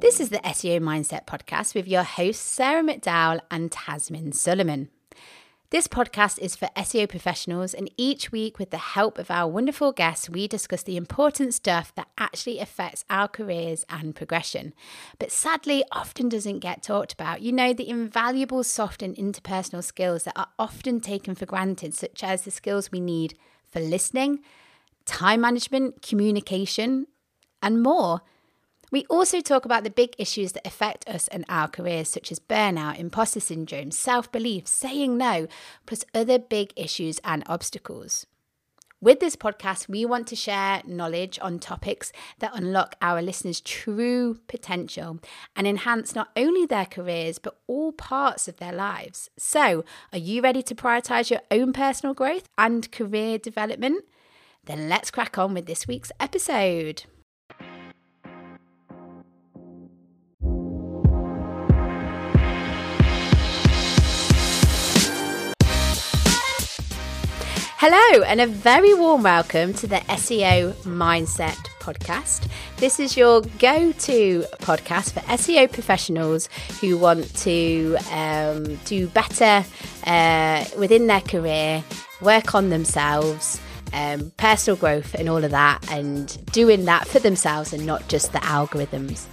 This is the SEO Mindset Podcast with your hosts, Sarah McDowell and Tazmin Suleman. This podcast is for SEO professionals, and each week, with the help of our wonderful guests, we discuss the important stuff that actually affects our careers and progression. But sadly, often doesn't get talked about. You know, the invaluable soft and interpersonal skills that are often taken for granted, such as the skills we need for listening, time management, communication, and more. We also talk about the big issues that affect us and our careers, such as burnout, imposter syndrome, self belief, saying no, plus other big issues and obstacles. With this podcast, we want to share knowledge on topics that unlock our listeners' true potential and enhance not only their careers, but all parts of their lives. So, are you ready to prioritize your own personal growth and career development? Then let's crack on with this week's episode. Hello, and a very warm welcome to the SEO Mindset Podcast. This is your go to podcast for SEO professionals who want to um, do better uh, within their career, work on themselves. Um, personal growth and all of that, and doing that for themselves and not just the algorithms.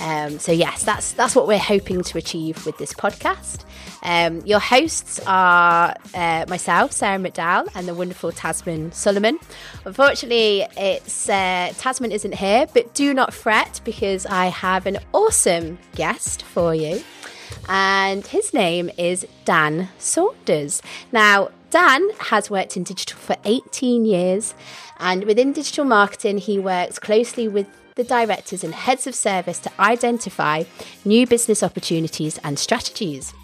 Um, so yes, that's that's what we're hoping to achieve with this podcast. Um, your hosts are uh, myself, Sarah McDowell, and the wonderful Tazmin Suleman. Unfortunately, it's uh, Tazmin isn't here, but do not fret because I have an awesome guest for you, and his name is Dan Saunders. Now, Dan has worked in digital for 18 years, and within digital marketing, he works closely with the directors and heads of service to identify new business opportunities and strategies.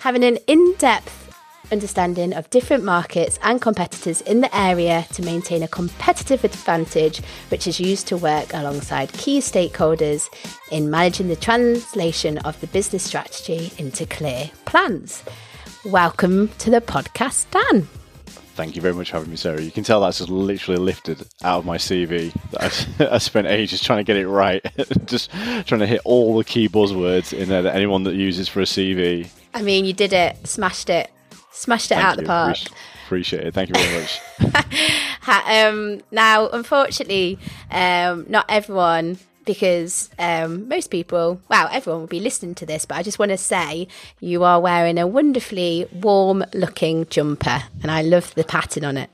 Having an in depth understanding of different markets and competitors in the area to maintain a competitive advantage, which is used to work alongside key stakeholders in managing the translation of the business strategy into clear plans. Welcome to the podcast, Dan. Thank you very much for having me, Sarah. You can tell that's just literally lifted out of my CV. I, I spent ages trying to get it right, just trying to hit all the key buzzwords in there that anyone that uses for a CV. I mean, you did it, smashed it, smashed it Thank out you. the park. Appreciate it. Thank you very much. um, now, unfortunately, um, not everyone, because um, most people, well, everyone will be listening to this, but I just want to say you are wearing a wonderfully warm looking jumper, and I love the pattern on it.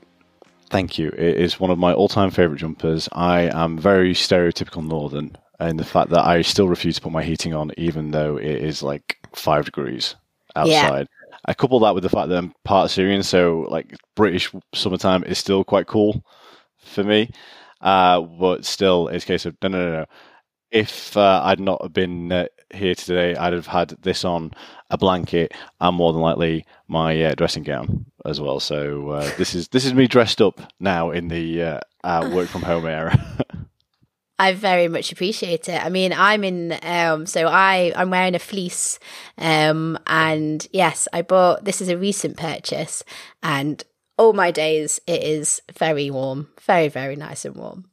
Thank you. It is one of my all-time favorite jumpers. I am very stereotypical northern in the fact that I still refuse to put my heating on, even though it is like five degrees outside. I couple that with the fact that I'm part Syrian, so like British summertime is still quite cool for me. Uh, but still, it's a case of no, no, no, no. If uh, I'd not have been uh, here today, I'd have had this on, a blanket, and more than likely my uh, dressing gown as well. So uh, this is this is me dressed up now in the uh, uh, work from home era. I very much appreciate it. I mean, I'm in, um, so I, I'm wearing a fleece, um, and yes, I bought, this is a recent purchase, and all my days it is very warm, very, very nice and warm.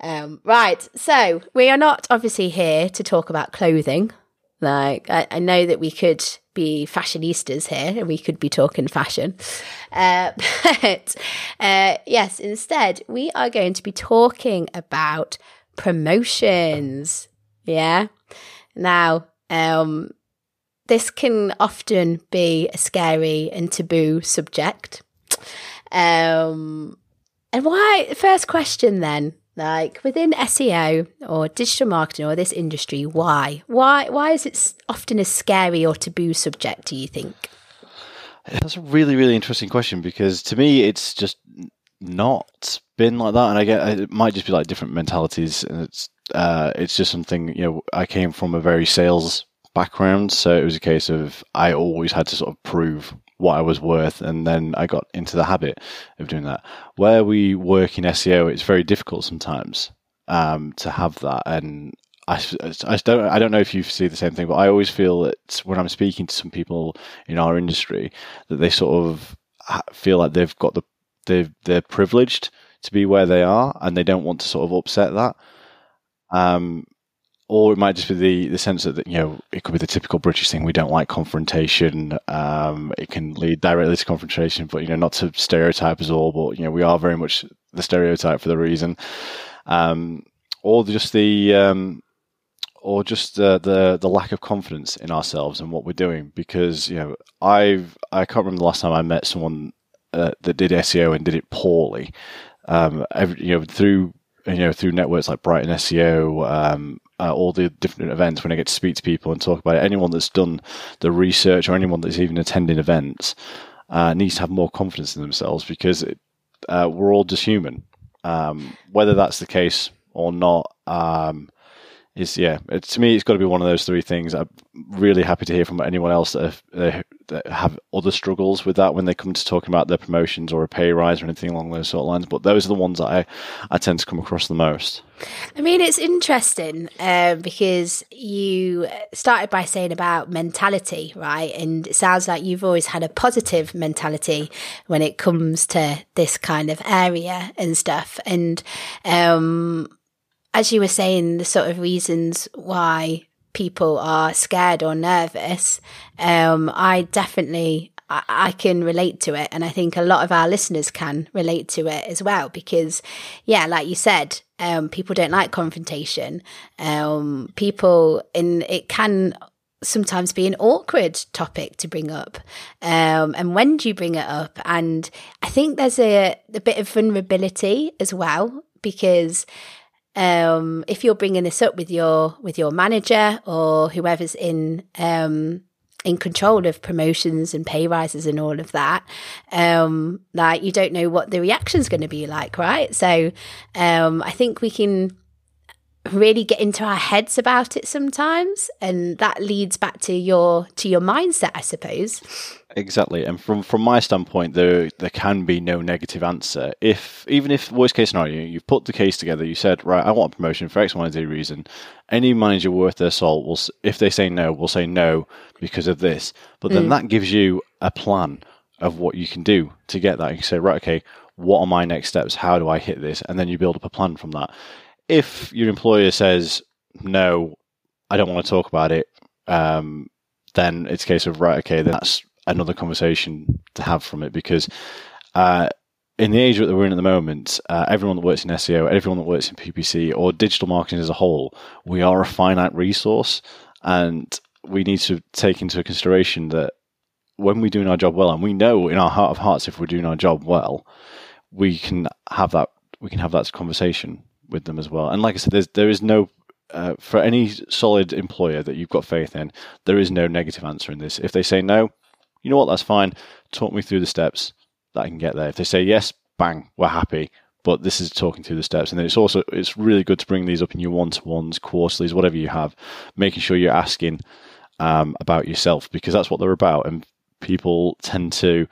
Um, right, so we are not obviously here to talk about clothing. Like, I, I know that we could be fashionistas here and we could be talking fashion. Uh, but uh, yes, instead, we are going to be talking about promotions. Yeah. Now, um, this can often be a scary and taboo subject. Um, and why? First question then, like within SEO or digital marketing or this industry, why? Why? Why is it often a scary or taboo subject? Do you think? That's a really, really interesting question because to me, it's just not been like that, and I get it might just be like different mentalities, and it's uh, it's just something you know. I came from a very sales background, so it was a case of I always had to sort of prove what I was worth, and then I got into the habit of doing that. Where we work in SEO, it's very difficult sometimes um, to have that, and I, I don't I don't know if you see the same thing, but I always feel that when I'm speaking to some people in our industry, that they sort of feel like they've got the they they're privileged to be where they are, and they don't want to sort of upset that. Um, or it might just be the, the sense that you know it could be the typical British thing. We don't like confrontation. Um, it can lead directly to confrontation, but you know not to stereotype us all. But you know we are very much the stereotype for the reason, um, or just the um, or just uh, the the lack of confidence in ourselves and what we're doing. Because you know I've I can't remember the last time I met someone uh, that did SEO and did it poorly. Um, every, you know through you know through networks like Brighton SEO, um, uh, all the different events when I get to speak to people and talk about it. Anyone that's done the research or anyone that's even attending events uh, needs to have more confidence in themselves because it, uh, we're all just human. Um, whether that's the case or not, um, is yeah. It, to me, it's got to be one of those three things. I'm really happy to hear from anyone else that have, that have other struggles with that when they come to talking about their promotions or a pay rise or anything along those sort of lines. But those are the ones that I I tend to come across the most. I mean, it's interesting uh, because you started by saying about mentality, right? And it sounds like you've always had a positive mentality when it comes to this kind of area and stuff. And um, as you were saying, the sort of reasons why people are scared or nervous, um, I definitely I, I can relate to it, and I think a lot of our listeners can relate to it as well. Because, yeah, like you said, um, people don't like confrontation. Um, people, in it can sometimes be an awkward topic to bring up. Um, and when do you bring it up? And I think there's a, a bit of vulnerability as well because um, if you're bringing this up with your with your manager or whoever's in um, in control of promotions and pay rises and all of that, um, like you don't know what the reaction's going to be like, right? So um, I think we can really get into our heads about it sometimes, and that leads back to your to your mindset, I suppose. Exactly, and from from my standpoint, there there can be no negative answer. If even if worst case scenario, you've put the case together, you said, right, I want a promotion for X, Y, and Z reason. Any manager worth their salt will, if they say no, will say no because of this. But then mm. that gives you a plan of what you can do to get that. You can say, right, okay, what are my next steps? How do I hit this? And then you build up a plan from that. If your employer says no, I don't want to talk about it, um, then it's a case of right, okay, then that's another conversation to have from it because uh, in the age that we're in at the moment, uh, everyone that works in SEO, everyone that works in PPC or digital marketing as a whole, we are a finite resource, and we need to take into consideration that when we're doing our job well, and we know in our heart of hearts if we're doing our job well, we can have that we can have that conversation with them as well. And like I said, there's there is no uh, for any solid employer that you've got faith in, there is no negative answer in this. If they say no, you know what, that's fine. Talk me through the steps that I can get there. If they say yes, bang, we're happy. But this is talking through the steps, and then it's also it's really good to bring these up in your one to ones, quarterlies, whatever you have, making sure you're asking um, about yourself because that's what they're about. And people tend to,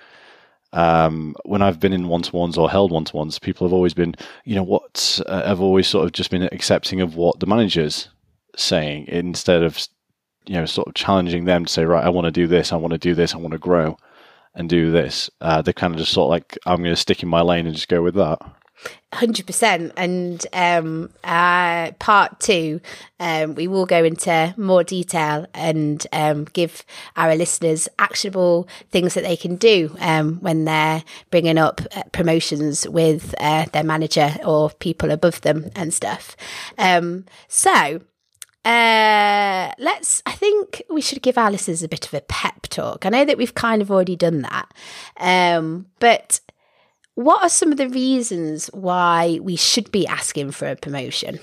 um, when I've been in one to ones or held one to ones, people have always been, you know, what uh, I've always sort of just been accepting of what the manager's saying instead of you know, sort of challenging them to say, right, I want to do this, I want to do this, I want to grow and do this. Uh, they're kind of just sort of like, I'm going to stick in my lane and just go with that. Hundred percent, and um, uh, part two, um, we will go into more detail and um, give our listeners actionable things that they can do um, when they're bringing up uh, promotions with uh, their manager or people above them and stuff. Um, so, uh, let's. I think we should give our listeners a bit of a pep talk. I know that we've kind of already done that, um, but what are some of the reasons why we should be asking for a promotion?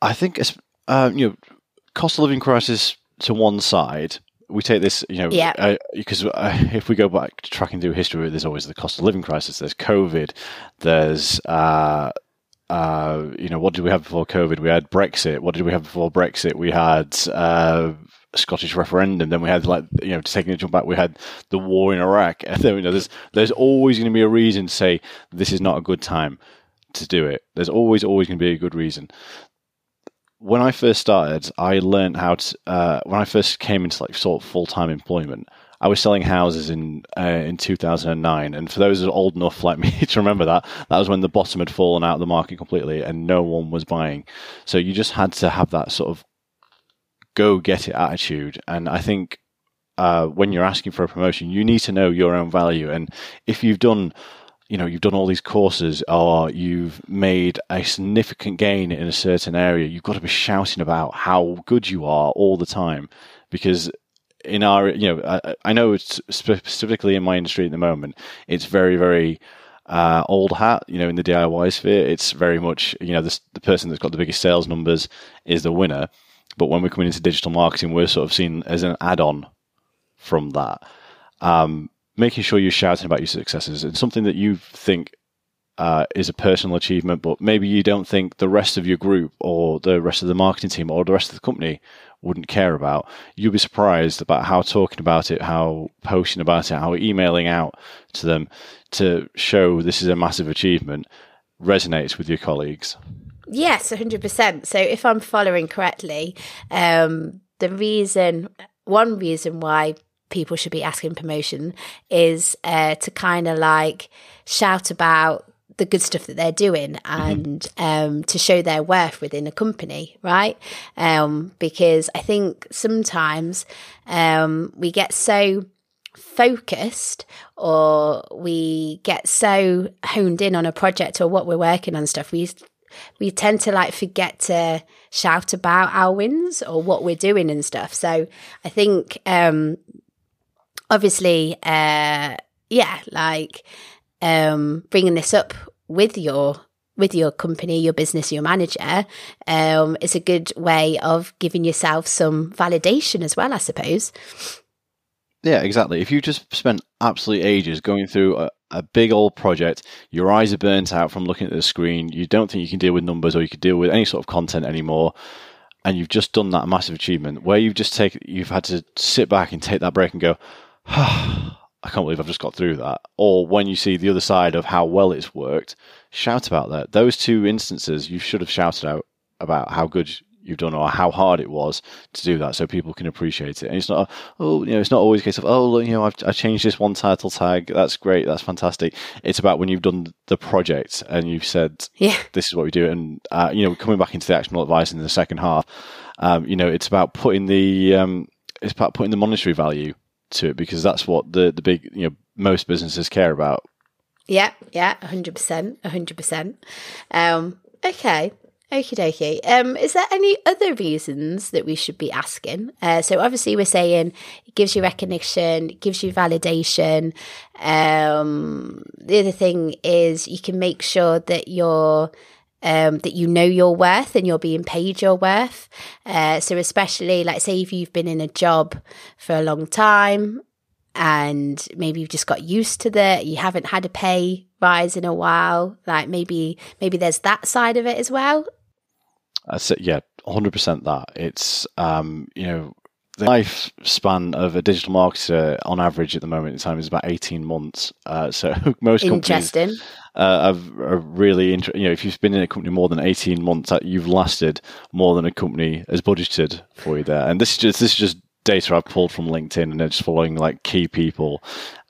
I think it's uh, you know cost of living crisis to one side. We take this, you know, yeah. uh, because uh, if we go back to tracking through history, there's always the cost of living crisis. There's COVID. There's uh, uh, you know, what did we have before COVID? We had Brexit. What did we have before Brexit? We had uh, Scottish referendum. Then we had like you know, taking jump back, we had the war in Iraq. And then, you know, there's there's always going to be a reason to say this is not a good time to do it. There's always always going to be a good reason. When I first started, I learned how to. Uh, when I first came into like sort of full time employment, I was selling houses in uh, in 2009, and for those are old enough like me to remember that, that was when the bottom had fallen out of the market completely, and no one was buying. So you just had to have that sort of go get it attitude, and I think. Uh, when you're asking for a promotion, you need to know your own value, and if you've done you know you've done all these courses or you've made a significant gain in a certain area you've got to be shouting about how good you are all the time. Because in our you know I, I know it's specifically in my industry at the moment it's very very uh, old hat you know in the DIY sphere it's very much you know the, the person that's got the biggest sales numbers is the winner but when we're coming into digital marketing we're sort of seen as an add-on from that um, making sure you're shouting about your successes and something that you think uh, is a personal achievement, but maybe you don't think the rest of your group or the rest of the marketing team or the rest of the company wouldn't care about. You'll be surprised about how talking about it, how posting about it, how emailing out to them to show this is a massive achievement resonates with your colleagues. Yes, 100%. So if I'm following correctly, um, the reason, one reason why people should be asking promotion is uh, to kind of like shout about the good stuff that they're doing mm-hmm. and mm-hmm. um, to show their worth within a company, right? Um, because I think sometimes um, we get so focused or we get so honed in on a project or what we're working on stuff we we tend to like forget to shout about our wins or what we're doing and stuff so i think um obviously, uh, yeah, like um, bringing this up with your with your company, your business, your manager, um, is a good way of giving yourself some validation as well, I suppose. Yeah, exactly. If you just spent absolute ages going through a, a, big old project, your eyes are burnt out from looking at the screen, you don't think you can deal with numbers or you can deal with any sort of content anymore, and you've just done that massive achievement where you've just taken, you've had to sit back and take that break and go, I can't believe I've just got through that. Or when you see the other side of how well it's worked, shout about that. Those two instances, you should have shouted out about how good you've done or how hard it was to do that so people can appreciate it. And it's not, oh, you know, it's not always a case of, oh, you know, I've, I changed this one title tag. That's great. That's fantastic. It's about when you've done the project and you've said, yeah, this is what we do. And, uh, you know, coming back into the actionable advice in the second half, um, you know, it's about putting the, um, it's about putting the monetary value to it because that's what the the big you know most businesses care about. Yeah, yeah, hundred percent, hundred percent. Um, okay, Okie dokie. Um, is there any other reasons that we should be asking? Uh, so obviously we're saying it gives you recognition, it gives you validation. Um, the other thing is you can make sure that you're um, that you know your worth and you're being paid your worth. Uh, so, especially, like, say, if you've been in a job for a long time and maybe you've just got used to that, you haven't had a pay rise in a while, like maybe maybe there's that side of it as well. I said, yeah, hundred percent. That it's um, you know the lifespan of a digital marketer on average at the moment in time is about 18 months. Uh, so most companies uh, have, are really, interesting. you know, if you've been in a company more than 18 months, you've lasted more than a company has budgeted for you there. And this is just, this is just data I've pulled from LinkedIn and then just following like key people,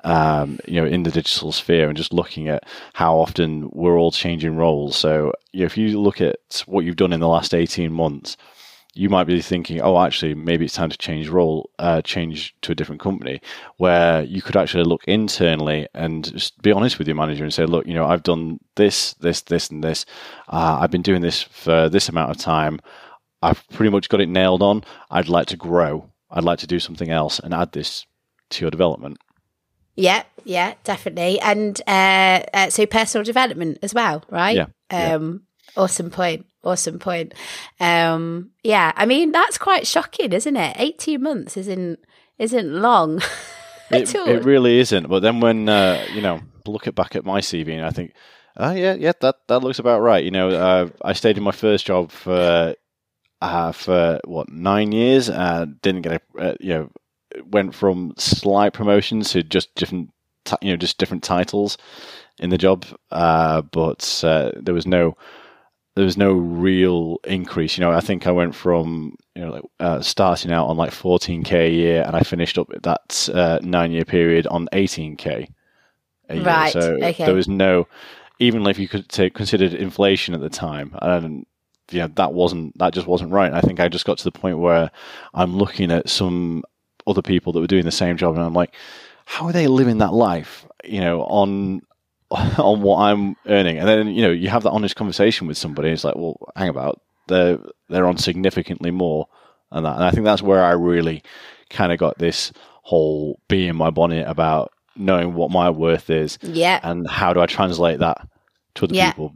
um, you know, in the digital sphere and just looking at how often we're all changing roles. So, you know, if you look at what you've done in the last 18 months, you might be thinking, oh, actually, maybe it's time to change role, uh, change to a different company, where you could actually look internally and just be honest with your manager and say, look, you know, I've done this, this, this, and this. Uh, I've been doing this for this amount of time. I've pretty much got it nailed on. I'd like to grow. I'd like to do something else and add this to your development. Yeah, yeah, definitely. And uh, uh, so personal development as well, right? Yeah. Um, yeah. Awesome point. Awesome point. Um, yeah, I mean that's quite shocking, isn't it? Eighteen months isn't isn't long. it, it, really isn't. But then when uh, you know look at back at my CV and I think, oh yeah, yeah, that that looks about right. You know, uh, I stayed in my first job for uh, for what nine years. Uh, didn't get a uh, you know went from slight promotions to just different t- you know just different titles in the job, uh, but uh, there was no there was no real increase. You know, I think I went from you know like, uh, starting out on like 14k a year, and I finished up that uh, nine year period on 18k. A year. Right, So okay. there was no, even if you could take considered inflation at the time, and you know that wasn't that just wasn't right. I think I just got to the point where I'm looking at some other people that were doing the same job, and I'm like, how are they living that life? You know, on on what I'm earning, and then you know you have that honest conversation with somebody. It's like, well, hang about, they're they're on significantly more than that, and I think that's where I really kind of got this whole bee in my bonnet about knowing what my worth is Yeah. and how do I translate that to other Yeah. people.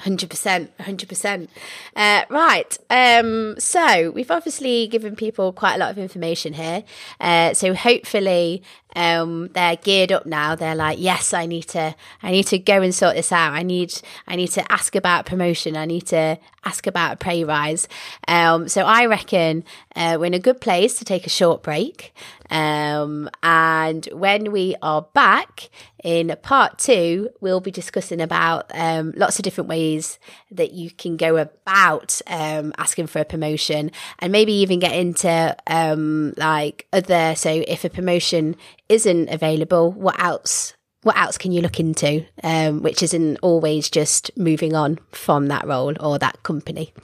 Hundred percent, hundred percent. Uh, Right. Um, so we've obviously given people quite a lot of information here. Uh, so hopefully, um, they're geared up now. They're like, yes, I need to, I need to go and sort this out. I need, I need to ask about promotion. I need to ask about a pay rise. Um, so I reckon uh, we're in a good place to take a short break. Um, and when we are back in part two, we'll be discussing about um, lots of different ways that you can go about um, asking for a promotion and maybe even get into um, like other. So if a promotion isn't available, what else? What else can you look into, um, which isn't always just moving on from that role or that company?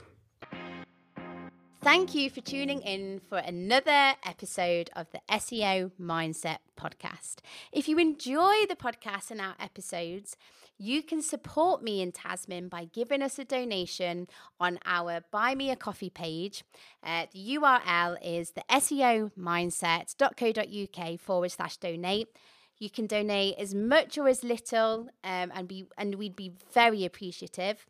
Thank you for tuning in for another episode of the SEO Mindset Podcast. If you enjoy the podcast and our episodes, you can support me in Tazmin by giving us a donation on our Buy Me a Coffee page. Uh, the URL is the SEOmindset.co.uk forward slash donate. You can donate as much or as little, um, and be and we'd be very appreciative.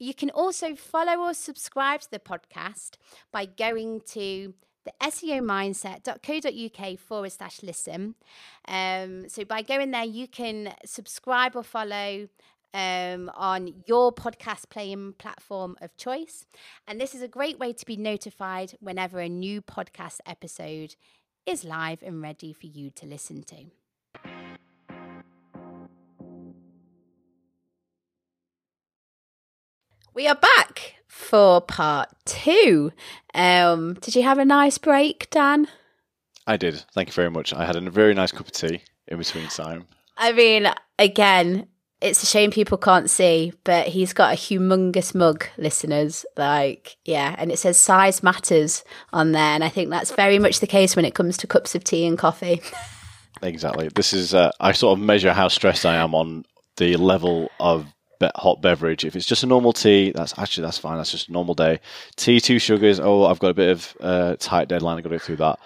You can also follow or subscribe to the podcast by going to the SEOmindset.co.uk forward slash listen. Um, so by going there, you can subscribe or follow um, on your podcast playing platform of choice. And this is a great way to be notified whenever a new podcast episode is live and ready for you to listen to. We are back for part two. Um, did you have a nice break, Dan? I did. Thank you very much. I had a very nice cup of tea in between time. I mean, again, it's a shame people can't see, but he's got a humongous mug, listeners. Like, yeah, and it says size matters on there. And I think that's very much the case when it comes to cups of tea and coffee. Exactly. This is uh, I sort of measure how stressed I am on the level of hot beverage. If it's just a normal tea, that's actually that's fine. That's just a normal day. Tea, two sugars. Oh, I've got a bit of uh, tight deadline. I've got to go through that.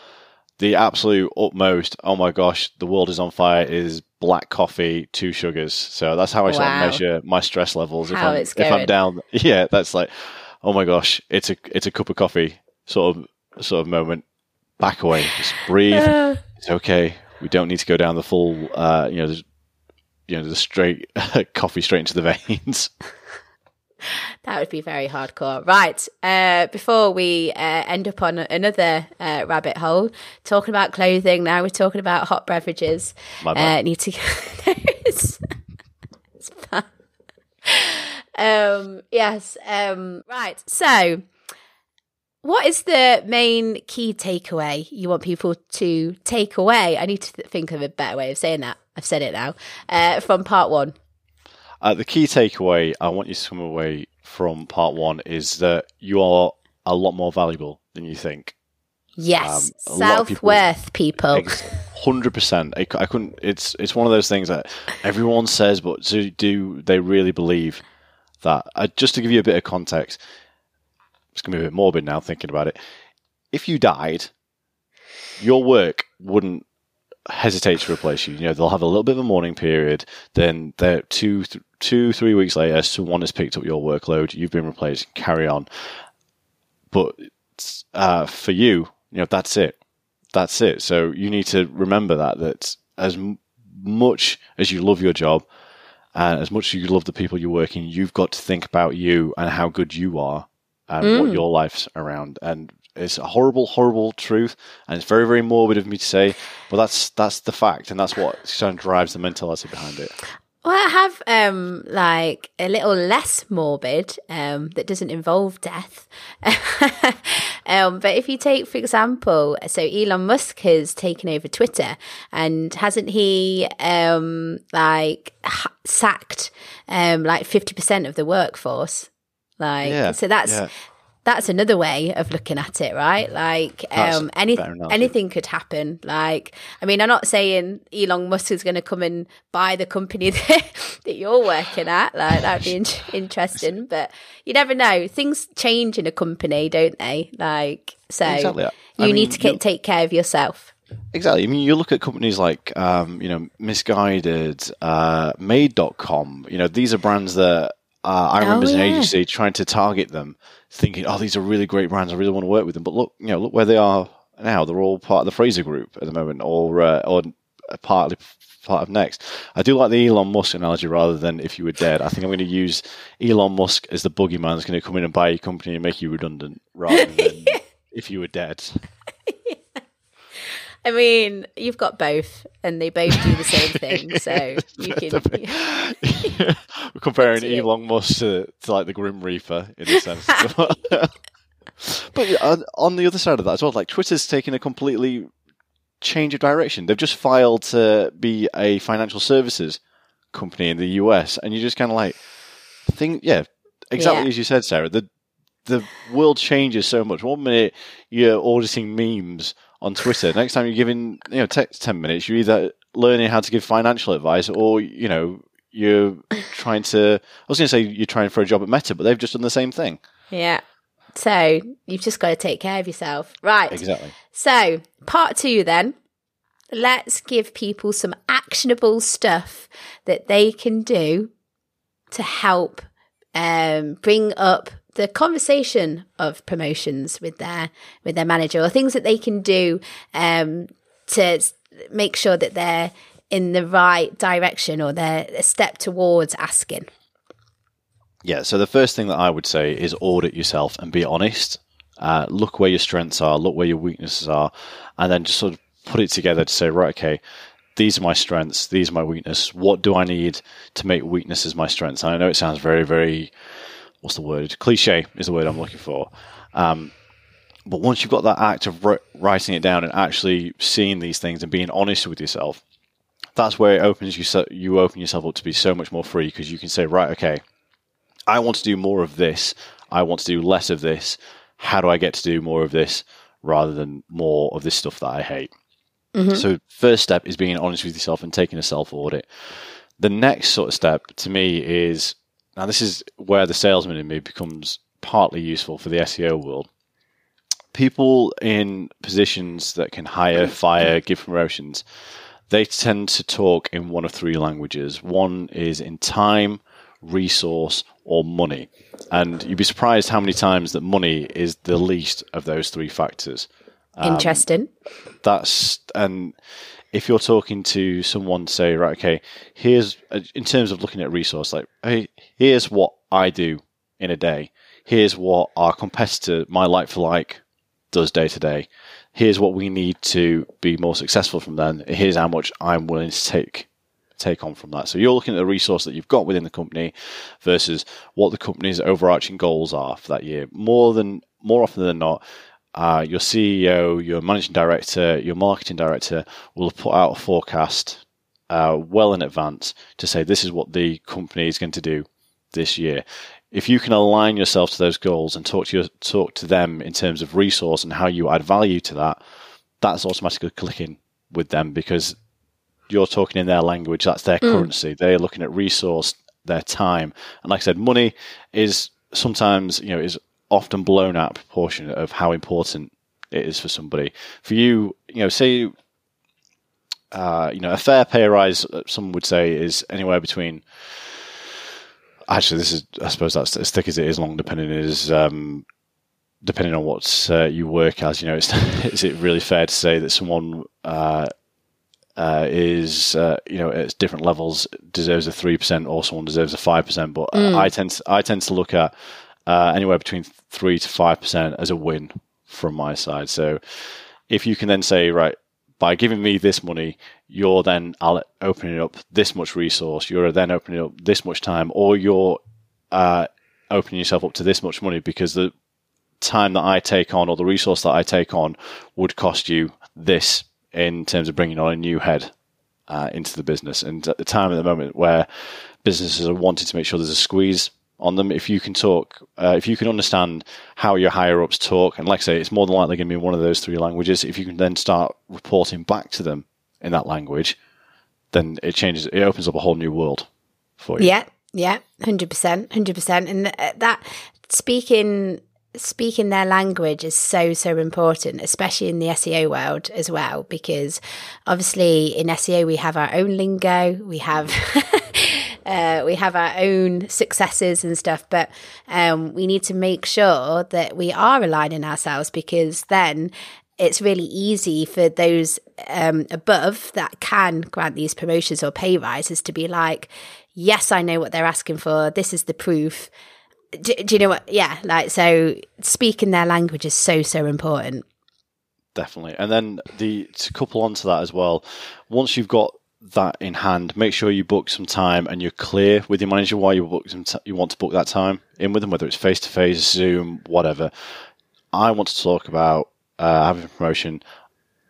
The absolute utmost. Oh my gosh, the world is on fire. Is black coffee, two sugars. So that's how I sort of measure my stress levels. If How I'm it's if I'm down, yeah, that's like, oh my gosh, it's a it's a cup of coffee sort of sort of moment. Back away, just breathe it's okay. We don't need to go down the full, uh, you know, you know, the straight coffee straight into the veins. That would be very hardcore. Right. Uh, before we uh, end up on another uh, rabbit hole, talking about clothing, now we're talking about hot beverages. My Uh, bad. need to. it's. Um, yes. Um, right. So, what is the main key takeaway you want people to take away? I need to think of a better way of saying that. I've said it now. Uh, from part one. Uh, the key takeaway I want you to come away from part one is that you are a lot more valuable than you think. Yes. Um, a Self people- worth, people. Hundred percent. I, I couldn't. It's it's one of those things that everyone says, but do, do they really believe that? Uh, just to give you a bit of context, it's gonna be a bit morbid now thinking about it. If you died, your work wouldn't hesitate to replace you. You know, they'll have a little bit of a mourning period. Then they're two, th- two, three weeks later, someone has picked up your workload. You've been replaced. Carry on. But uh, for you, you know, that's it. That's it. So you need to remember that that as m- much as you love your job and as much as you love the people you're working, you've got to think about you and how good you are and what your life's around. And it's a horrible, horrible truth, and it's very, very morbid of me to say, but that's that's the fact, and that's what kind of drives the mentality behind it. Well, I have um, like a little less morbid um, that doesn't involve death. um, but if you take, for example, so Elon Musk has taken over Twitter, and hasn't he um, like ha- sacked um, like fifty percent of the workforce? Like, Yeah, so that's yeah. That's another way of looking at it, right? Like, um, any, enough. anything could happen. Like, I mean, I'm not saying Elon Musk is going to come and buy the company that, that you're working at. Like, that'd be in- interesting, but you never know. Things change in a company, don't they? Like, so Exactly. you mean, need to take care of yourself. Exactly. I mean, you look at companies like, um, you know, Missguided, uh, Made.com. You know, these are brands that uh, I remember Oh, as an yeah. agency trying to target them, thinking, oh, these are really great brands. I really want to work with them. But look, you know, look where they are now. They're all part of the Fraser Group at the moment, or uh, or partly part of Next. I do like the Elon Musk analogy rather than if you were dead. I think I'm going to use Elon Musk as the boogeyman that's going to come in and buy your company and make you redundant rather than if you were dead. I mean, you've got both, and they both do the same thing. So you can. We're comparing. Elon Musk to, to like the Grim Reaper in a sense. but on, the other side of that as well, like Twitter's taken a completely change of direction. They've just filed to be a financial services company in the US, and you just kind of like think, yeah, exactly Yeah. as you said, Sarah. The the world changes so much. One minute you're auditing memes on Twitter. Next time you're giving, you know, text ten minutes. You're either learning how to give financial advice, or you know, you're trying to. I was going to say you're trying for a job at Meta, but they've just done the same thing. Yeah. So you've just got to take care of yourself. Right. Exactly. So, part two then. Let's give people some actionable stuff that they can do to help um, bring up the conversation of promotions with their with their manager, or things that they can do um, to make sure that they're in the right direction or they're a step towards asking. Yeah. So the first thing that I would say is audit yourself and be honest. Uh, look where your strengths are, look where your weaknesses are, and then just sort of put it together to say, right, okay, these are my strengths, these are my weaknesses. What do I need to make weaknesses my strengths? And I know it sounds very, very, what's the word? Cliche is the word I'm looking for. Um, but once you've got that act of writing it down and actually seeing these things and being honest with yourself, that's where it opens you. You open yourself up to be so much more free because you can say, right, okay, I want to do more of this. I want to do less of this. How do I get to do more of this rather than more of this stuff that I hate? So, first step is being honest with yourself and taking a self audit. The next sort of step to me is now, this is where the salesman in me becomes partly useful for the SEO world. People in positions that can hire, fire, give promotions, they tend to talk in one of three languages. One is in time, resource, or money. And you'd be surprised how many times that money is the least of those three factors. Um, Interesting. That's and if you're talking to someone, say, right, okay, here's uh, in terms of looking at resource, like, hey, here's what I do in a day. Here's what our competitor, my like for like, does day to day. Here's what we need to be more successful from then. Here's how much I'm willing to take take on from that. So you're looking at the resource that you've got within the company versus what the company's overarching goals are for that year. More than more often than not, uh, your CEO, your managing director, your marketing director will put out a forecast uh, well in advance to say this is what the company is going to do this year. If you can align yourself to those goals and talk to your, talk to them in terms of resource and how you add value to that, that's automatically clicking with them because you're talking in their language. That's their currency. They're looking at resource, their time, and like I said, money is sometimes you know is often blown out proportion of how important it is for somebody. For you, you know, say. Uh, you know, a fair pay rise, uh, some would say, is anywhere between. Actually, this is, I suppose, that's as thick as it is long, depending is um, depending on what uh, you work as. You know, is it really fair to say that someone uh, uh, is uh, you know at different levels deserves a three percent or someone deserves a five percent. But I tend to, I tend to look at uh, anywhere between three to five percent as a win from my side. So if you can then say right, by giving me this money, you're then opening up this much resource, you're then opening up this much time, or you're uh, opening yourself up to this much money because the time that I take on or the resource that I take on would cost you this in terms of bringing on a new head uh, into the business. And at the time at the moment where businesses are wanting to make sure there's a squeeze on them, if you can talk, uh, if you can understand how your higher ups talk, and like I say, it's more than likely going to be one of those three languages. If you can then start reporting back to them in that language, then it changes. It opens up a whole new world for you. Yeah, yeah, hundred percent, hundred percent, and uh, that speaking speaking their language is so so important especially in the SEO world as well because obviously in SEO we have our own lingo we have uh, we have our own successes and stuff but um, we need to make sure that we are aligning ourselves because then it's really easy for those um, above that can grant these promotions or pay rises to be like yes I know what they're asking for this is the proof do, do you know what? Yeah, like so, speaking their language is so so important. Definitely, and then the to couple onto that as well. Once you've got that in hand, make sure you book some time and you're clear with your manager why you book some t- you want to book that time in with them, whether it's face to face, Zoom, whatever. I want to talk about uh, having a promotion.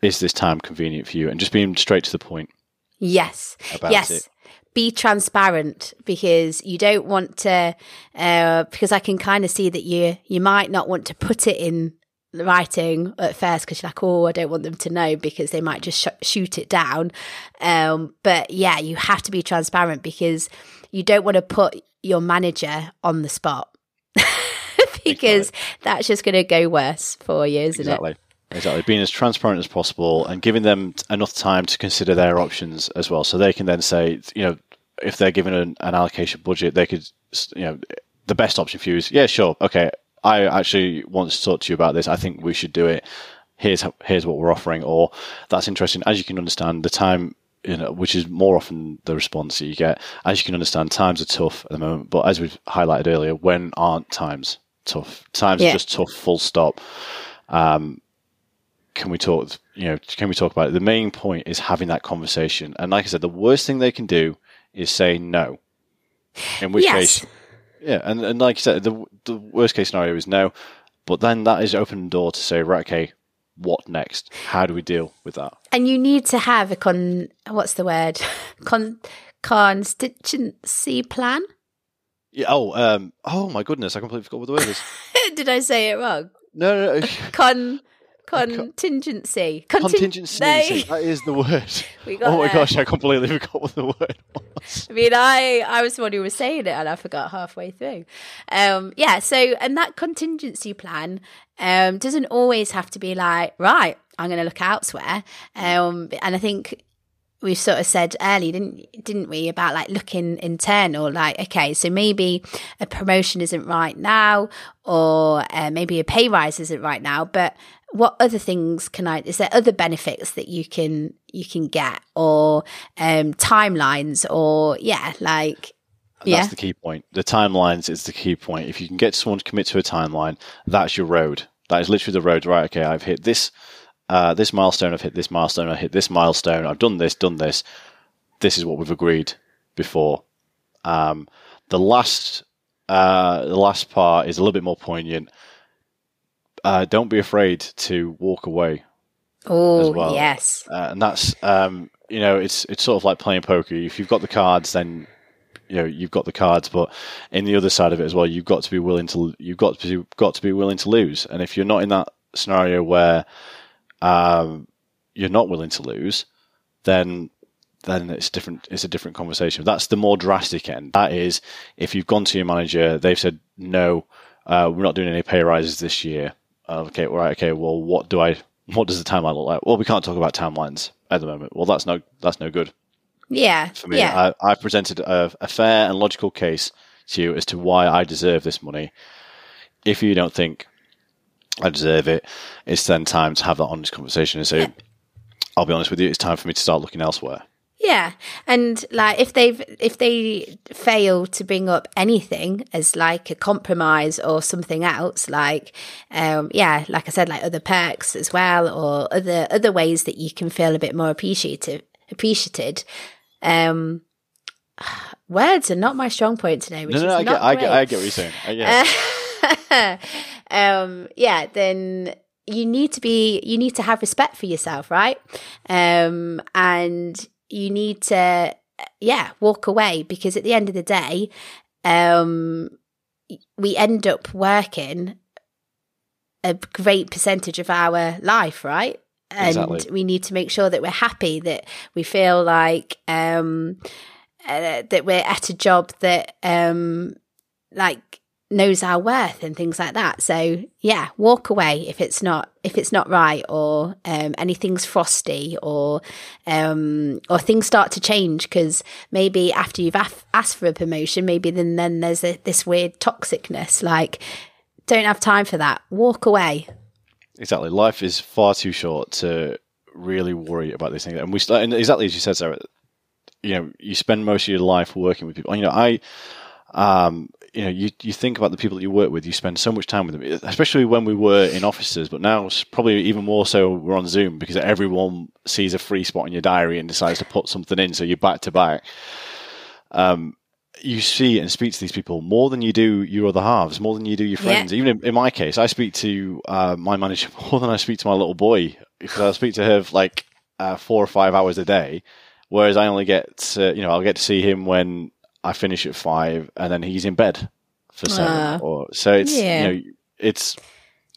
Is this time convenient for you? And just being straight to the point. Yes. yes. It be transparent because you don't want to uh, because I can kind of see that you you might not want to put it in writing at first because you're like oh I don't want them to know because they might just sh- shoot it down. Um, but yeah you have to be transparent because you don't want to put your manager on the spot. Because that's just going to go worse for you isn't exactly. it? Exactly, being as transparent as possible and giving them enough time to consider their options as well, so they can then say, you know, if they're given an, an allocation budget, they could, you know, the best option for you is, yeah, sure, okay, I actually want to talk to you about this. I think we should do it. Here's here's what we're offering, or that's interesting. As you can understand, the time you know, which is more often the response that you get. As you can understand, times are tough at the moment, but as we've highlighted earlier, when aren't times tough? Times yeah. are just tough, full stop. Um, can we talk? You know, can we talk about it? The main point is having that conversation. And like I said, the worst thing they can do is say no. In which yes. case, yeah, and, and like you said, the the worst case scenario is no, but then that is open door to say, right, okay, what next? How do we deal with that? And you need to have a con. What's the word? Con constituency plan. Yeah. Oh. Um. Oh my goodness! I completely forgot what the word is. Did I say it wrong? No. no, no. Con Contingency. Contingency. That is the word. we got oh my there. gosh, I completely forgot what the word was. I mean, I, I was the one who was saying it and I forgot halfway through. Um, yeah, so, and that contingency plan um, doesn't always have to be like, right, I'm going to look elsewhere. Um, and I think we sort of said early, didn't didn't we, about like looking internal, like okay, so maybe a promotion isn't right now, or uh, maybe a pay rise isn't right now, but what other things can I? Is there other benefits that you can you can get, or um, timelines, or yeah, like that's yeah. the key point. The timelines is the key point. If you can get someone to commit to a timeline, that's your road. That is literally the road. Right? Okay, I've hit this uh, this milestone. I've hit this milestone. I hit this milestone. I've done this. Done this. This is what we've agreed before. Um, the last uh, the last part is a little bit more poignant uh, don't be afraid to walk away. Oh well. yes, uh, and that's um, you know it's it's sort of like playing poker. If you've got the cards, then you know you've got the cards. But in the other side of it as well, you've got to be willing to you've got to be, got to be willing to lose. And if you're not in that scenario where um, you're not willing to lose, then then it's different. It's a different conversation. That's the more drastic end. That is, if you've gone to your manager, they've said no, uh, we're not doing any pay rises this year okay, right, okay, well, what do I, what does the timeline look like? Well, we can't talk about timelines at the moment. Well, that's no, that's no good. Yeah. For me, yeah. I, have presented a, a, fair and logical case to you as to why I deserve this money. If you don't think I deserve it, it's then time to have that honest conversation and say, yeah. I'll be honest with you, it's time for me to start looking elsewhere. Yeah, and like if they've if they fail to bring up anything as like a compromise or something else, like um, yeah, like I said, like other perks as well, or other other ways that you can feel a bit more appreciative appreciated. Um, words are not my strong point today. Which no, no, is I not get, I get, I get what you're saying. I get. um, yeah, then you need to be you need to have respect for yourself, right? Um, and you need to yeah walk away because at the end of the day, um, we end up working a great percentage of our life, right? And Exactly. we need to make sure that we're happy, that we feel like um, uh, that we're at a job that um, like knows our worth and things like that. So yeah, walk away if it's not if it's not right or um, anything's frosty or um, or things start to change because maybe after you've af- asked for a promotion, maybe then then there's a, this weird toxicness. Like, don't have time for that. Walk away. Exactly. Life is far too short to really worry about these things. And we and exactly as you said, Sarah. You know, you spend most of your life working with people. You know, I, um, you know, you you think about the people that you work with. You spend so much time with them, especially when we were in offices. But now, it's probably even more so, we're on Zoom because everyone sees a free spot in your diary and decides to put something in. So you're back to back. Um, you see and speak to these people more than you do your other halves, more than you do your Yeah. friends. Even in, in my case, I speak to uh, my manager more than I speak to my little boy because I speak to her for like uh, four or five hours a day, whereas I only get to, you know I'll get to see him when I finish at five, and then he's in bed for seven. Ah. or so it's Yeah. you know it's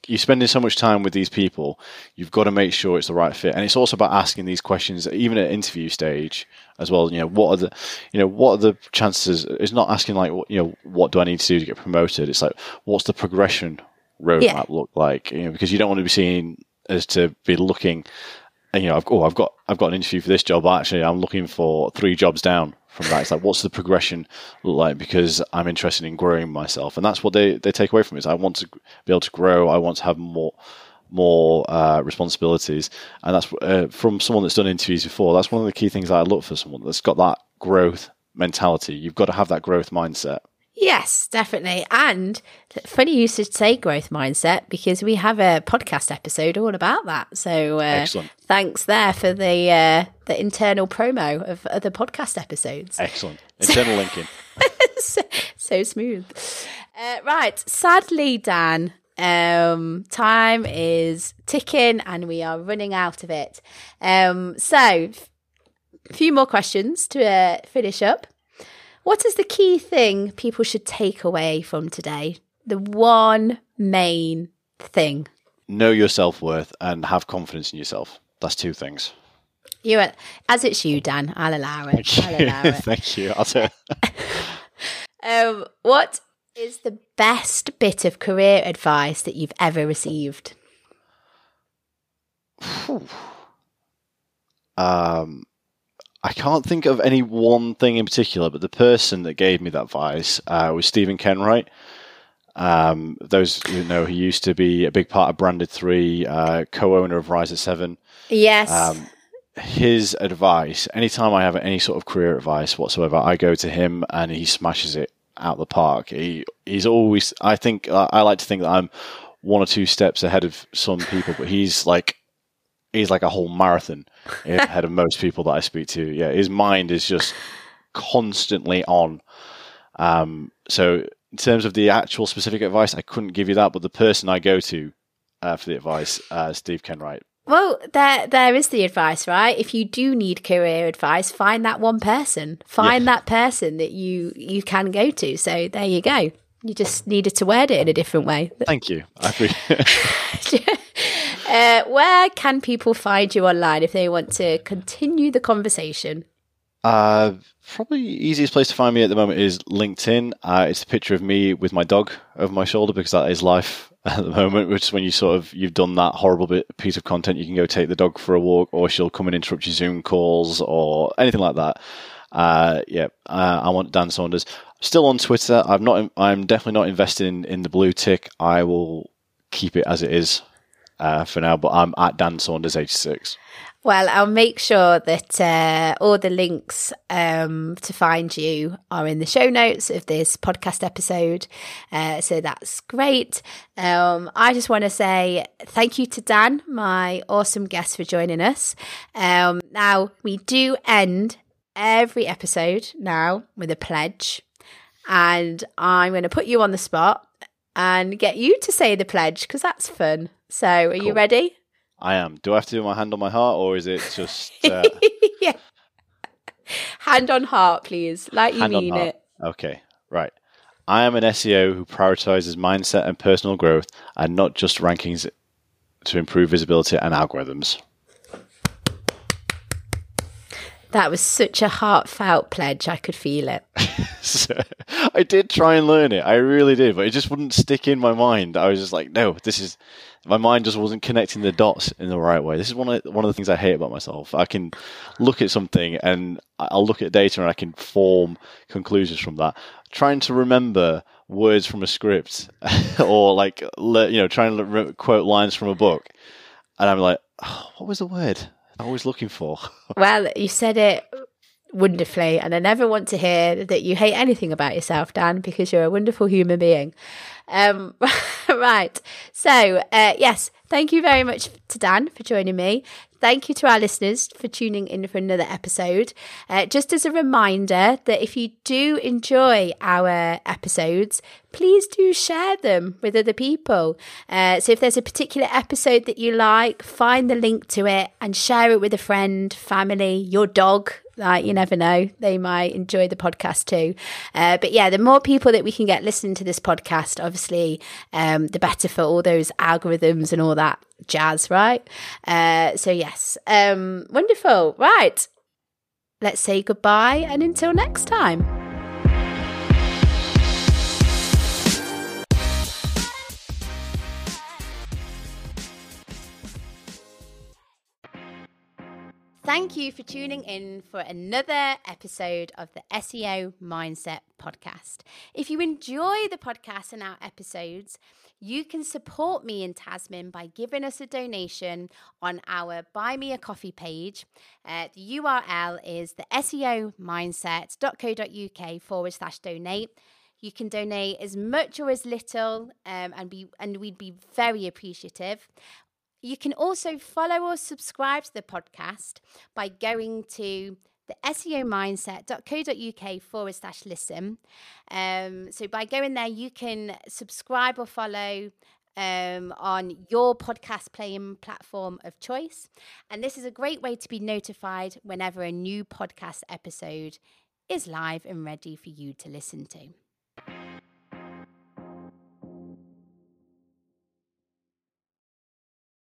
you're spending so much time with these people, you've got to make sure it's the right fit. And it's also about asking these questions, even at interview stage as well. You know, what are the, you know, what are the chances? It's not asking like, you know, what do I need to do to get promoted? It's like, what's the progression roadmap Yeah. look like? You know, because you don't want to be seen as to be looking, and, you know, I've, oh, I've got, I've got an interview for this job. Actually, I'm looking for three jobs down from that. It's like, what's the progression look like? Because I'm interested in growing myself, and that's what they, they take away from it. Is I want to be able to grow. I want to have more more uh, responsibilities, and that's uh, from someone that's done interviews before. That's one of the key things I look for someone that's got that growth mentality. You've got to have that growth mindset. Yes, definitely. And funny you should say growth mindset because we have a podcast episode all about that. So uh, Excellent. thanks there for the uh, the internal promo of other podcast episodes. Excellent internal linking. so, so smooth. Uh, right. Sadly, Dan, um, time is ticking and we are running out of it. Um, so, a few more questions to uh, finish up. What is the key thing people should take away from today? The one main thing. Know your self worth and have confidence in yourself. That's two things. You, are- as it's you, Dan. I'll allow it. I'll allow it. Thank you. I'll say. Um, what is the best bit of career advice that you've ever received? Um, I can't think of any one thing in particular, but the person that gave me that advice uh, was Stephen Kenwright. Um, those who know, he used to be a big part of Branded3, uh, co-owner of Rise at Seven. Yes. Um, his advice, anytime I have any sort of career advice whatsoever, I go to him and he smashes it out the park. He he's always. I think I I like to think that I'm one or two steps ahead of some people, but he's like he's like a whole marathon ahead of most people that I speak to. Yeah, his mind is just constantly on. Um, so in terms of the actual specific advice, I couldn't give you that, but the person I go to uh, for the advice, uh, Steve Kenwright. well, there there is the advice, right? If you do need career advice, find that one person. Find that person that you you can go to. So there you go. You just needed to word it in a different way. Thank you. I appreciate. Uh, where can people find you online if they want to continue the conversation? Uh, probably easiest place to find me at the moment is LinkedIn. Uh, it's a picture of me with my dog over my shoulder because that is life at the moment. Which is when you sort of you've done that horrible bit piece of content, you can go take the dog for a walk, or she'll come and interrupt your Zoom calls or anything like that. Uh, yeah, uh, I want Dan Saunders. Still on Twitter. I'm not. I'm definitely not invested in, in the blue tick. I will keep it as it is. Uh, for now, but I'm at Dan Saunders 86. Well, I'll make sure that uh, all the links um, to find you are in the show notes of this podcast episode. Uh, so that's great. Um, I just want to say thank you to Dan, my awesome guest, for joining us. Um, now, we do end every episode now with a pledge, and I'm going to put you on the spot and get you to say the pledge because that's fun. So, are cool. you ready? I am. Do I have to do my hand on my heart, or is it just? Uh... yeah. Hand on heart, please. Like you hand mean it. Okay. Right. I am an SEO who prioritizes mindset and personal growth, and not just rankings to improve visibility and algorithms. That was such a heartfelt pledge. I could feel it. so, I did try and learn it. I really did, but it just wouldn't stick in my mind. I was just like, no, this is my mind just wasn't connecting the dots in the right way. This is one of one of the things I hate about myself. I can look at something and I'll look at data and I can form conclusions from that. Trying to remember words from a script or like you know trying to quote lines from a book, and I'm like, oh, what was the word I was looking for? well, you said it wonderfully, and I never want to hear that you hate anything about yourself, Dan, because you're a wonderful human being. Um, right. So, uh, yes, thank you very much to Dan for joining me. Thank you to our listeners for tuning in for another episode. Uh, just as a reminder that if you do enjoy our episodes, please do share them with other people. Uh, so if there's a particular episode that you like, find the link to it and share it with a friend, family, your dog, like you never know, they might enjoy the podcast too. Uh, but yeah, the more people that we can get listening to this podcast, obviously, um, the better for all those algorithms and all that jazz, right? Uh, so yes, um, wonderful. Right, let's say goodbye and until next time. Thank you for tuning in for another episode of the SEO Mindset Podcast. If you enjoy the podcast and our episodes, you can support me in Tazmin by giving us a donation on our Buy Me a Coffee page. Uh, the URL is the SEO mindset.co.uk forward slash donate. You can donate as much or as little, um, and be and we'd be very appreciative. You can also follow or subscribe to the podcast by going to the SEO mindset.co.uk forward slash listen. Um, so by going there, you can subscribe or follow um, on your podcast playing platform of choice. And this is a great way to be notified whenever a new podcast episode is live and ready for you to listen to.